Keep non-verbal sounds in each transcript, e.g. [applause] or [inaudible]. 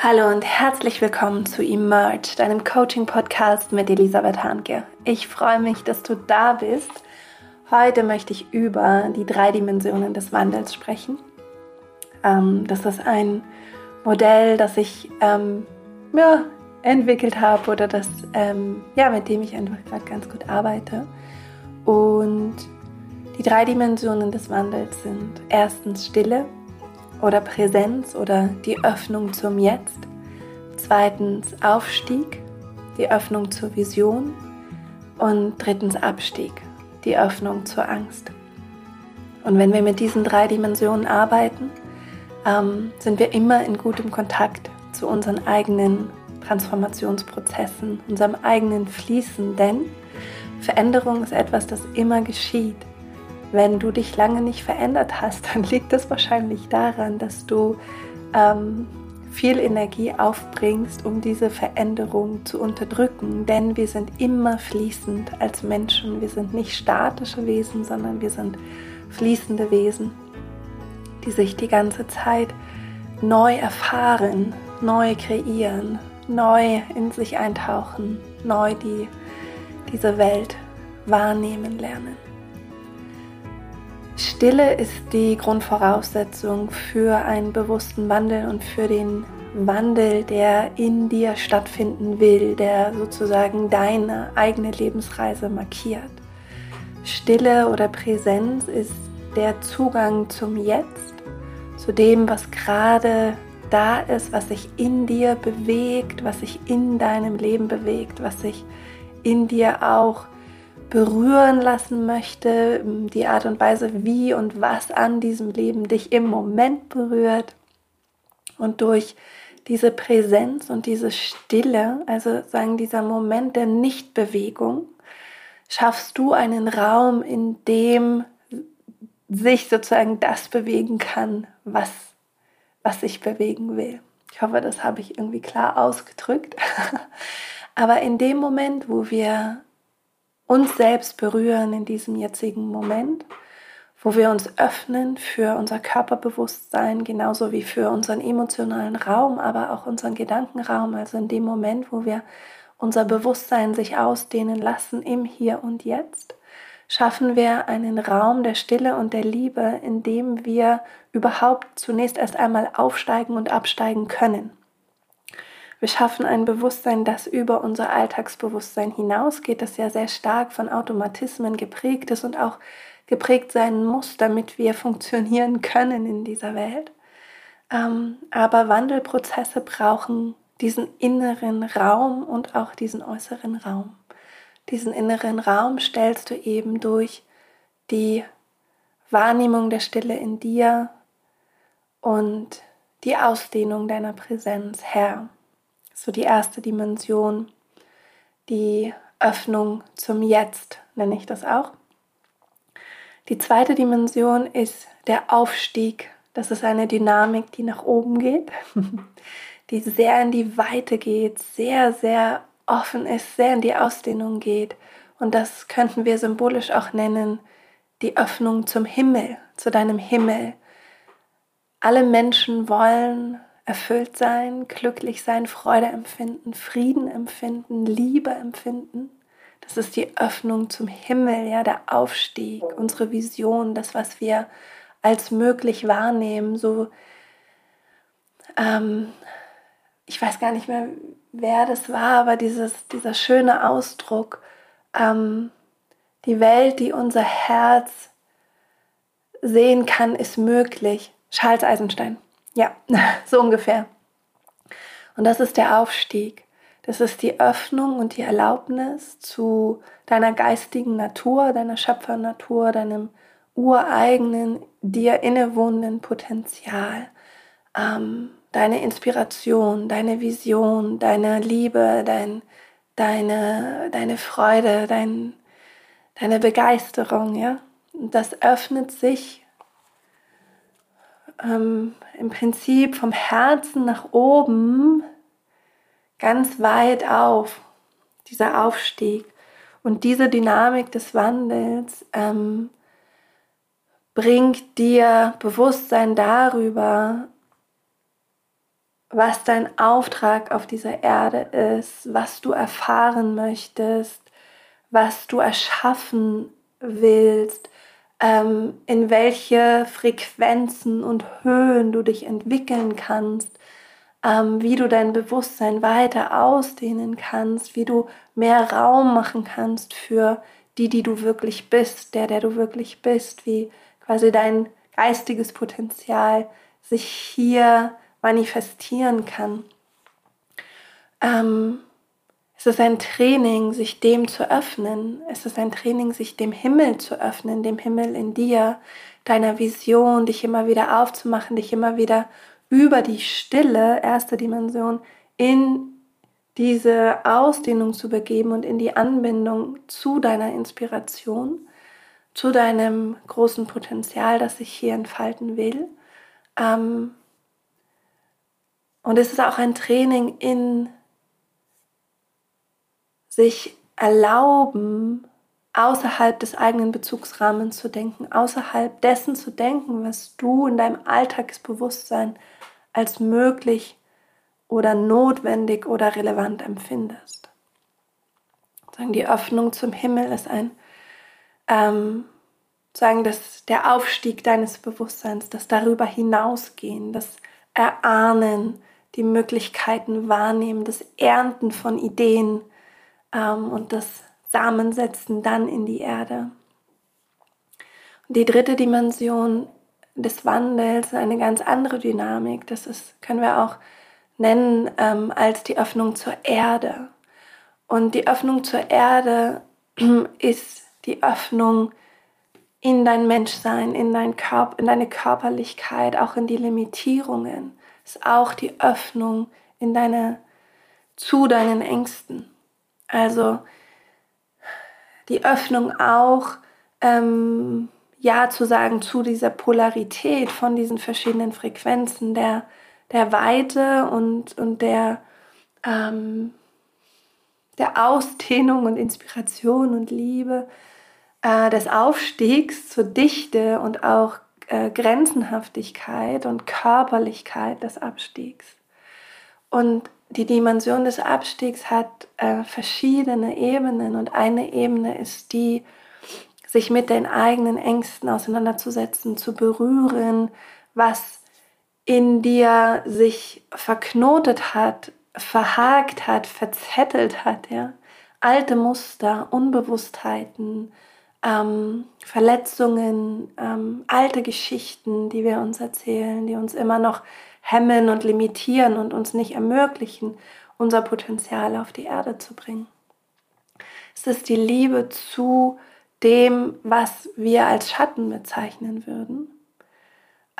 Hallo und herzlich willkommen zu Emerge, deinem Coaching-Podcast mit Elisabeth Hanke. Ich freue mich, dass du da bist. Heute möchte ich über die drei Dimensionen des Wandels sprechen. Ähm, das ist ein Modell, das ich ähm, ja, entwickelt habe oder das, ähm, ja, mit dem ich einfach gerade ganz gut arbeite. Und die drei Dimensionen des Wandels sind erstens Stille, oder Präsenz oder die Öffnung zum Jetzt. Zweitens Aufstieg, die Öffnung zur Vision. Und drittens Abstieg, die Öffnung zur Angst. Und wenn wir mit diesen drei Dimensionen arbeiten, ähm, sind wir immer in gutem Kontakt zu unseren eigenen Transformationsprozessen, unserem eigenen Fließen, denn Veränderung ist etwas, das immer geschieht. Wenn du dich lange nicht verändert hast, [laughs] dann liegt es wahrscheinlich daran, dass du ähm, viel Energie aufbringst, um diese Veränderung zu unterdrücken. Denn wir sind immer fließend als Menschen. Wir sind nicht statische Wesen, sondern wir sind fließende Wesen, die sich die ganze Zeit neu erfahren, neu kreieren, neu in sich eintauchen, neu die, diese Welt wahrnehmen lernen. Stille ist die Grundvoraussetzung für einen bewussten Wandel und für den Wandel, der in dir stattfinden will, der sozusagen deine eigene Lebensreise markiert. Stille oder Präsenz ist der Zugang zum Jetzt, zu dem, was gerade da ist, was sich in dir bewegt, was sich in deinem Leben bewegt, was sich in dir auch berühren lassen möchte, die Art und Weise, wie und was an diesem Leben dich im Moment berührt. Und durch diese Präsenz und diese Stille, also sagen dieser Moment der Nichtbewegung, schaffst du einen Raum, in dem sich sozusagen das bewegen kann, was, was sich bewegen will. Ich hoffe, das habe ich irgendwie klar ausgedrückt. [laughs] Aber in dem Moment, wo wir uns selbst berühren in diesem jetzigen Moment, wo wir uns öffnen für unser Körperbewusstsein, genauso wie für unseren emotionalen Raum, aber auch unseren Gedankenraum, also in dem Moment, wo wir unser Bewusstsein sich ausdehnen lassen im Hier und Jetzt, schaffen wir einen Raum der Stille und der Liebe, in dem wir überhaupt zunächst erst einmal aufsteigen und absteigen können. Wir schaffen ein Bewusstsein, das über unser Alltagsbewusstsein hinausgeht, das ja sehr stark von Automatismen geprägt ist und auch geprägt sein muss, damit wir funktionieren können in dieser Welt. Ähm, aber Wandelprozesse brauchen diesen inneren Raum und auch diesen äußeren Raum. Diesen inneren Raum stellst du eben durch die Wahrnehmung der Stille in dir und die Ausdehnung deiner Präsenz her so die erste Dimension, die Öffnung zum Jetzt, nenne ich das auch. Die zweite Dimension ist der Aufstieg. Das ist eine Dynamik, die nach oben geht, [laughs] die sehr in die Weite geht, sehr, sehr offen ist, sehr in die Ausdehnung geht. Und das könnten wir symbolisch auch nennen, die Öffnung zum Himmel, zu deinem Himmel. Alle Menschen wollen erfüllt sein, glücklich sein, Freude empfinden, Frieden empfinden, Liebe empfinden. Das ist die Öffnung zum Himmel, ja, der Aufstieg, unsere Vision, das, was wir als möglich wahrnehmen. So, ähm, ich weiß gar nicht mehr, wer das war, aber dieses, dieser schöne Ausdruck, ähm, die Welt, die unser Herz sehen kann, ist möglich. Charles Eisenstein. Ja, [laughs] so ungefähr. Und das ist der Aufstieg. Das ist die Öffnung und die Erlaubnis zu deiner geistigen Natur, deiner Schöpfernatur, deinem ureigenen, dir innewohnenden Potenzial, ähm, deine Inspiration, deine Vision, deine Liebe, dein, deine, deine Freude, dein, deine Begeisterung, ja. Und das öffnet sich ähm, im Prinzip vom Herzen nach oben ganz weit auf, dieser Aufstieg. Und diese Dynamik des Wandels ähm, bringt dir Bewusstsein darüber, was dein Auftrag auf dieser Erde ist, was du erfahren möchtest, was du erschaffen willst, ähm, in welche Frequenzen und Höhen du dich entwickeln kannst, ähm, wie du dein Bewusstsein weiter ausdehnen kannst, wie du mehr Raum machen kannst für die, die du wirklich bist, der, der du wirklich bist, wie quasi dein geistiges Potenzial sich hier manifestieren kann. Ähm, es ist ein Training, sich dem zu öffnen. Es ist ein Training, sich dem Himmel zu öffnen, dem Himmel in dir, deiner Vision, dich immer wieder aufzumachen, dich immer wieder über die Stille, erste Dimension, in diese Ausdehnung zu begeben und in die Anbindung zu deiner Inspiration, zu deinem großen Potenzial, das sich hier entfalten will. Ähm, und es ist auch ein Training in sich erlauben, außerhalb des eigenen Bezugsrahmens zu denken, außerhalb dessen zu denken, was du in deinem Alltagsbewusstsein als möglich oder notwendig oder relevant empfindest. Die Öffnung zum Himmel ist ein, ähm, sagen, dass der Aufstieg deines Bewusstseins, das darüber hinausgehen, das Erahnen, die Möglichkeiten wahrnehmen, das Ernten von Ideen ähm, und das Samensetzen dann in die Erde. Die dritte Dimension des Wandels, eine ganz andere Dynamik, das ist, können wir auch nennen ähm, als die Öffnung zur Erde. Und die Öffnung zur Erde [clears throat] ist die Öffnung in dein Menschsein, in, dein Körper, in deine Körperlichkeit, auch in die Limitierungen. Ist auch die Öffnung in deine, zu deinen Ängsten. Also die Öffnung auch, ähm, Ja zu sagen zu dieser Polarität von diesen verschiedenen Frequenzen der der Weite und, und der, ähm, der Ausdehnung und Inspiration und Liebe, äh, des Aufstiegs zur Dichte und auch äh, Grenzenhaftigkeit und Körperlichkeit des Abstiegs. Und die Dimension des Abstiegs hat äh, verschiedene Ebenen und eine Ebene ist die, sich mit den eigenen Ängsten auseinanderzusetzen, zu berühren, was in dir sich verknotet hat, verhakt hat, verzettelt hat, ja. Alte Muster, Unbewusstheiten, ähm, Verletzungen, ähm, alte Geschichten, die wir uns erzählen, die uns immer noch hemmen und limitieren und uns nicht ermöglichen, unser Potenzial auf die Erde zu bringen. Es ist die Liebe zu dem, was wir als Schatten bezeichnen würden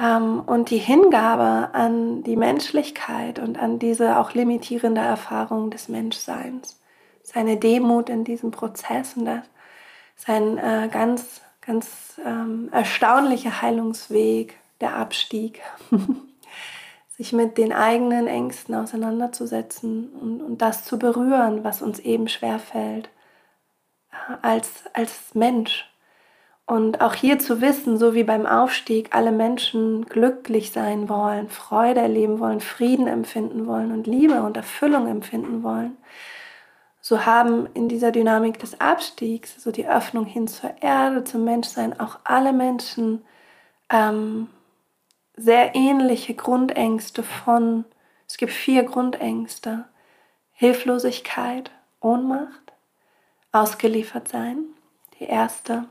ähm, und die Hingabe an die Menschlichkeit und an diese auch limitierende Erfahrung des Menschseins. Seine Demut in diesem Prozess und das ist ein äh, ganz, ganz ähm, erstaunlicher Heilungsweg, der Abstieg. [laughs] sich mit den eigenen Ängsten auseinanderzusetzen und, und das zu berühren, was uns eben schwerfällt, äh, als, als Mensch. Und auch hier zu wissen, so wie beim Aufstieg, alle Menschen glücklich sein wollen, Freude erleben wollen, Frieden empfinden wollen und Liebe und Erfüllung empfinden wollen, so haben in dieser Dynamik des Abstiegs, so die Öffnung hin zur Erde, zum Menschsein, auch alle Menschen ähm, sehr ähnliche Grundängste von, es gibt vier Grundängste, Hilflosigkeit, Ohnmacht, ausgeliefert sein, die erste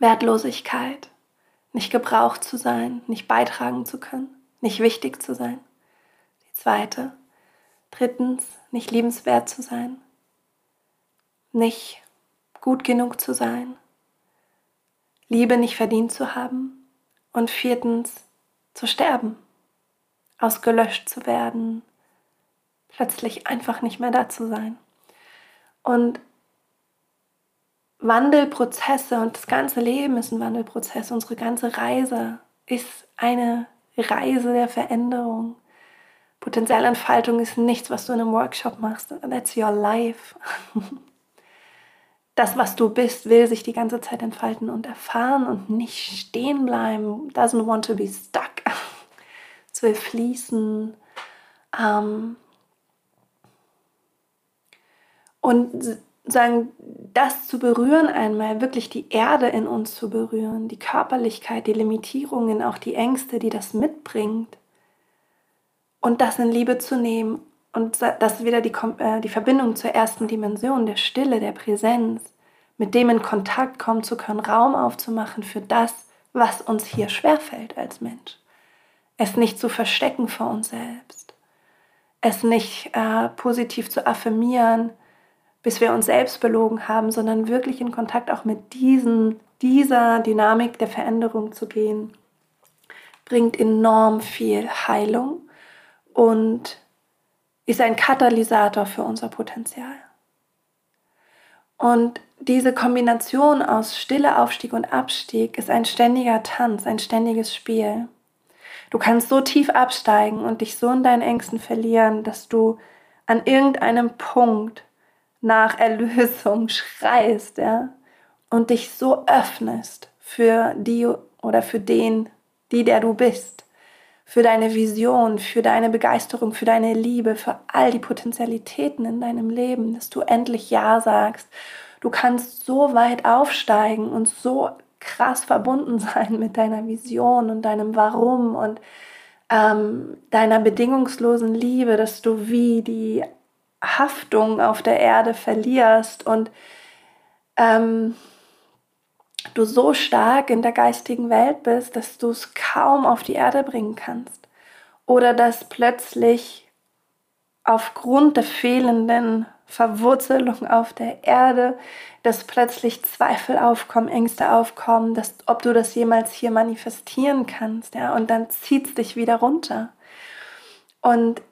Wertlosigkeit, nicht gebraucht zu sein, nicht beitragen zu können, nicht wichtig zu sein. Die zweite. Drittens, nicht liebenswert zu sein, nicht gut genug zu sein, Liebe nicht verdient zu haben und viertens, zu sterben, ausgelöscht zu werden, plötzlich einfach nicht mehr da zu sein. Und Wandelprozesse und das ganze Leben ist ein Wandelprozess. Unsere ganze Reise ist eine Reise der Veränderung. Potenzialentfaltung ist nichts, was du in einem Workshop machst. That's your life. [laughs] Das, was du bist, will sich die ganze Zeit entfalten und erfahren und nicht stehen bleiben. Doesn't want to be stuck. [laughs] Es will fließen Ähm, und sagen, das zu berühren einmal, wirklich die Erde in uns zu berühren, die Körperlichkeit, die Limitierungen, auch die Ängste, die das mitbringt. Und das in Liebe zu nehmen und das ist wieder die, äh, die Verbindung zur ersten Dimension, der Stille, der Präsenz, mit dem in Kontakt kommen zu können, Raum aufzumachen für das, was uns hier schwerfällt als Mensch. Es nicht zu verstecken vor uns selbst. Es nicht äh, positiv zu affirmieren, bis wir uns selbst belogen haben, sondern wirklich in Kontakt auch mit diesen, dieser Dynamik der Veränderung zu gehen, bringt enorm viel Heilung und ist ein Katalysator für unser Potenzial. Und diese Kombination aus Stille, Aufstieg und Abstieg ist ein ständiger Tanz, ein ständiges Spiel. Du kannst so tief absteigen und dich so in deinen Ängsten verlieren, dass du an irgendeinem Punkt nach Erlösung [laughs] schreist, ja, und dich so öffnest für die oder für den, die der du bist, für deine Vision, für deine Begeisterung, für deine Liebe, für all die Potenzialitäten in deinem Leben, dass du endlich Ja sagst. Du kannst so weit aufsteigen und so krass verbunden [laughs] sein mit deiner Vision und deinem Warum und ähm, deiner bedingungslosen Liebe, dass du wie die Haftung auf der Erde verlierst und ähm, du so stark in der geistigen Welt bist, dass du es kaum auf die Erde bringen kannst. Oder dass plötzlich aufgrund der fehlenden Verwurzelung auf der Erde, dass plötzlich Zweifel aufkommen, Ängste aufkommen, dass, ob du das jemals hier manifestieren kannst, ja, und dann zieht es dich wieder runter. Und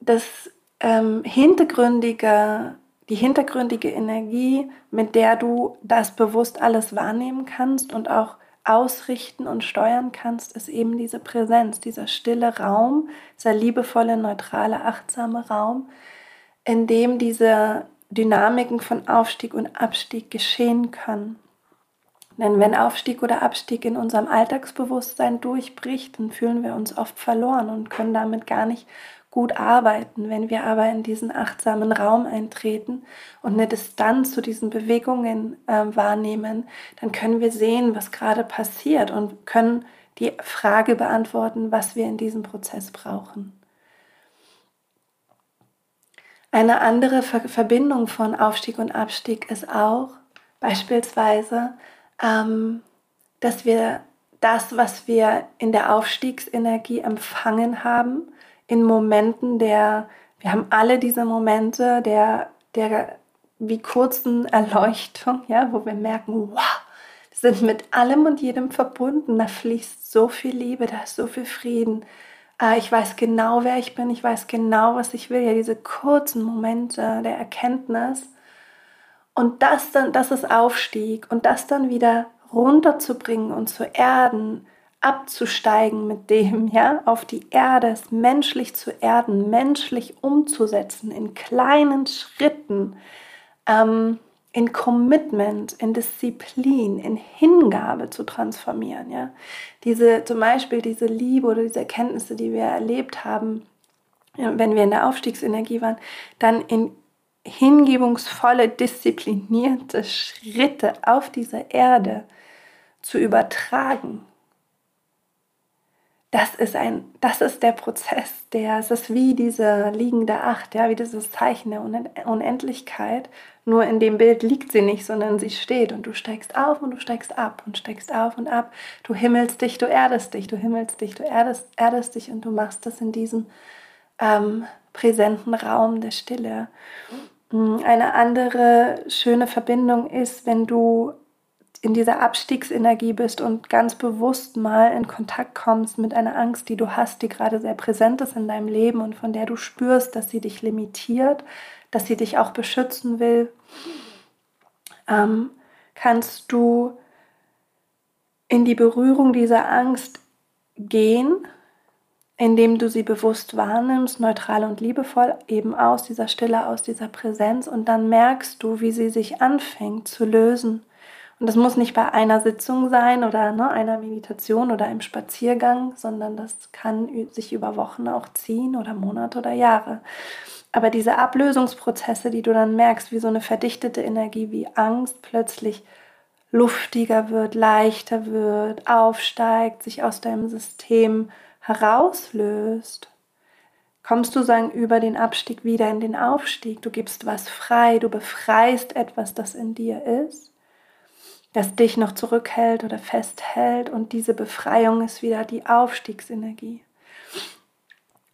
das ähm, hintergründige, die hintergründige Energie, mit der du das bewusst alles wahrnehmen kannst und auch ausrichten und steuern kannst, ist eben diese Präsenz, dieser stille Raum, dieser liebevolle, neutrale, achtsame Raum, in dem diese Dynamiken von Aufstieg und Abstieg geschehen können. Denn wenn Aufstieg oder Abstieg in unserem Alltagsbewusstsein durchbricht, dann fühlen wir uns oft verloren und können damit gar nicht gut arbeiten. Wenn wir aber in diesen achtsamen Raum eintreten und eine Distanz zu diesen Bewegungen äh, wahrnehmen, dann können wir sehen, was gerade passiert und können die Frage beantworten, was wir in diesem Prozess brauchen. Eine andere Ver Verbindung von Aufstieg und Abstieg ist auch beispielsweise, ähm, dass wir das, was wir in der Aufstiegsenergie empfangen haben, in Momenten der, wir haben alle diese Momente der, der wie kurzen Erleuchtung, ja, wo wir merken, wow, wir sind mit allem und jedem verbunden, da fließt so viel Liebe, da ist so viel Frieden. Äh, ich weiß genau, wer ich bin, ich weiß genau, was ich will. Ja, diese kurzen Momente der Erkenntnis. Und das dann, das ist Aufstieg und das dann wieder runterzubringen und zu erden, abzusteigen mit dem, ja, auf die Erde, es menschlich zu erden, menschlich umzusetzen, in kleinen Schritten, ähm, in Commitment, in Disziplin, in Hingabe zu transformieren, ja. Diese, zum Beispiel diese Liebe oder diese Erkenntnisse, die wir erlebt haben, wenn wir in der Aufstiegsenergie waren, dann in hingebungsvolle, disziplinierte Schritte auf dieser Erde zu übertragen, das ist ein, das ist der Prozess, der, es ist wie diese liegende Acht, ja, wie dieses Zeichen der Unendlichkeit. Nur in dem Bild liegt sie nicht, sondern sie steht und du steigst auf und du steigst ab und steigst auf und ab. Du himmelst dich, du erdest dich, du himmelst dich, du erdest, erdest dich und du machst das in diesem ähm, präsenten Raum der Stille. Eine andere schöne Verbindung ist, wenn du in dieser Abstiegsenergie bist und ganz bewusst mal in Kontakt kommst mit einer Angst, die du hast, die gerade sehr präsent ist in deinem Leben und von der du spürst, dass sie dich limitiert, dass sie dich auch beschützen will, ähm, kannst du in die Berührung dieser Angst gehen, indem du sie bewusst wahrnimmst, neutral und liebevoll, eben aus dieser Stille, aus dieser Präsenz. Und dann merkst du, wie sie sich anfängt zu lösen Und das muss nicht bei einer Sitzung sein oder ne, einer Meditation oder einem Spaziergang, sondern das kann sich über Wochen auch ziehen oder Monate oder Jahre. Aber diese Ablösungsprozesse, die du dann merkst, wie so eine verdichtete Energie wie Angst plötzlich luftiger wird, leichter wird, aufsteigt, sich aus deinem System herauslöst, kommst du sagen über den Abstieg wieder in den Aufstieg. Du gibst was frei, du befreist etwas, das in dir ist, das dich noch zurückhält oder festhält und diese Befreiung ist wieder die Aufstiegsenergie.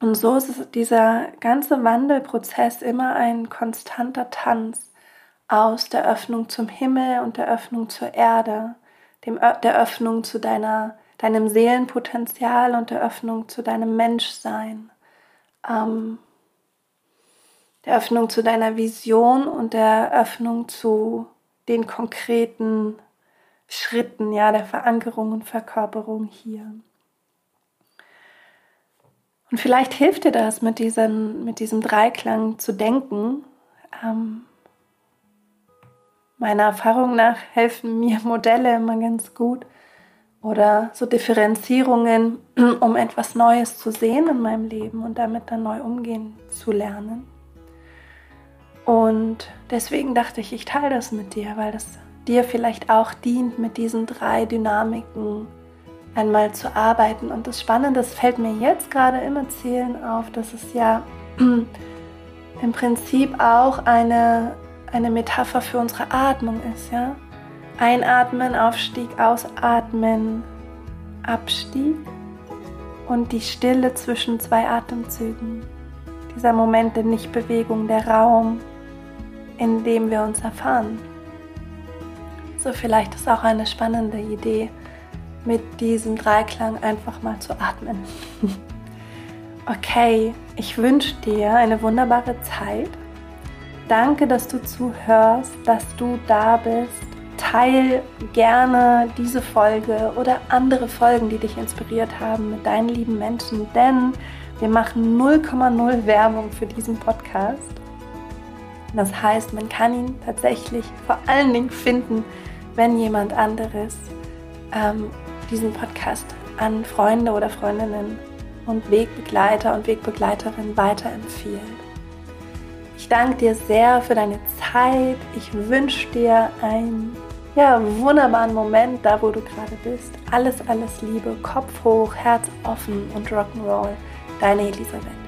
Und so ist dieser ganze Wandelprozess immer ein konstanter Tanz aus der Öffnung zum Himmel und der Öffnung zur Erde, dem, der Öffnung zu deiner, deinem Seelenpotenzial und der Öffnung zu deinem Menschsein ähm, der Öffnung zu deiner Vision und der Öffnung zu den konkreten Schritten, ja, der Verankerung und Verkörperung hier. Und vielleicht hilft dir das, mit, diesen, mit diesem Dreiklang zu denken. Ähm, meiner Erfahrung nach helfen mir Modelle immer ganz gut, oder so Differenzierungen, [clears throat] um etwas Neues zu sehen in meinem Leben und damit dann neu umgehen zu lernen. Und deswegen dachte ich, ich teile das mit dir, weil das dir vielleicht auch dient, mit diesen drei Dynamiken einmal zu arbeiten. Und das Spannende, das fällt mir jetzt gerade im Erzählen auf, dass es ja [clears throat] im Prinzip auch eine, eine Metapher für unsere Atmung ist, ja. Einatmen, Aufstieg, Ausatmen, Abstieg und die Stille zwischen zwei Atemzügen. Dieser Moment der Nichtbewegung, der Raum, in dem wir uns erfahren. So vielleicht ist auch eine spannende Idee, mit diesem Dreiklang einfach mal zu atmen. [laughs] okay, ich wünsche dir eine wunderbare Zeit. Danke, dass du zuhörst, dass du da bist teil gerne diese Folge oder andere Folgen, die dich inspiriert haben mit deinen lieben Menschen, denn wir machen 0,0 Werbung für diesen Podcast. Das heißt, man kann ihn tatsächlich vor allen Dingen finden, wenn jemand anderes ähm, diesen Podcast an Freunde oder Freundinnen und Wegbegleiter und Wegbegleiterinnen weiterempfiehlt. Ich danke dir sehr für deine Zeit. Ich wünsche dir ein ja, wunderbaren Moment, da wo du gerade bist. Alles, alles Liebe, Kopf hoch, Herz offen und Rock'n'Roll. Deine Elisabeth.